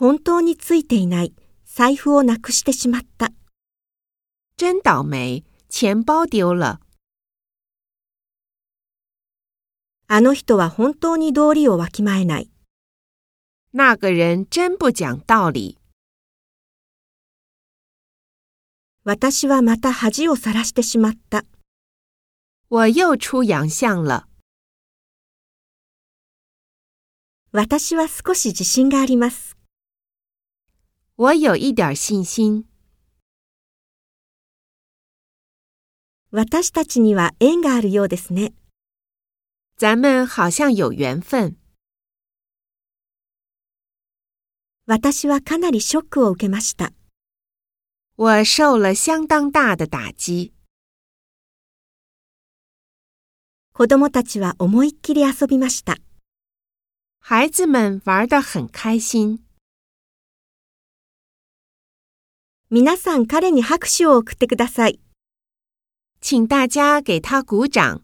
本当についていない。財布をなくしてしまった。真倒霉，钱包丢了。あの人は本当に道理をわきまえない。那个人真不讲道理。私はまた恥をさらしてしまった。我又出洋相了。私は少し自信があります。我有一点信心。私たちには縁があるようですね。咱们好像有缘分。私はかなりショックを受けました。我受了相当大的打击。子供たちは思いっきり遊びました。孩子们玩得很开心。皆さん彼に拍手を送ってください。请大家给他鼓掌。